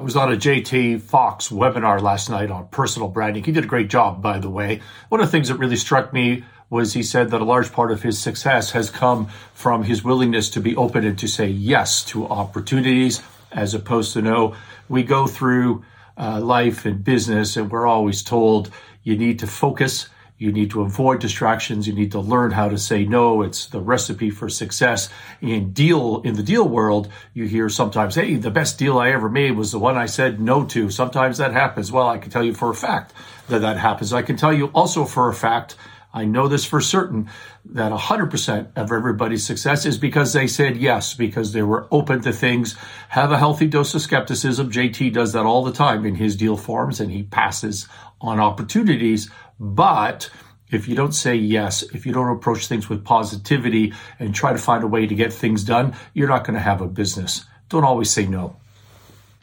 I was on a JT Fox webinar last night on personal branding. He did a great job, by the way. One of the things that really struck me was he said that a large part of his success has come from his willingness to be open and to say yes to opportunities as opposed to no. We go through uh, life and business and we're always told you need to focus you need to avoid distractions. You need to learn how to say no. It's the recipe for success. In deal, in the deal world, you hear sometimes, Hey, the best deal I ever made was the one I said no to. Sometimes that happens. Well, I can tell you for a fact that that happens. I can tell you also for a fact, I know this for certain that 100% of everybody's success is because they said yes, because they were open to things. Have a healthy dose of skepticism. JT does that all the time in his deal forms and he passes on opportunities but if you don't say yes, if you don't approach things with positivity and try to find a way to get things done, you're not going to have a business. Don't always say no.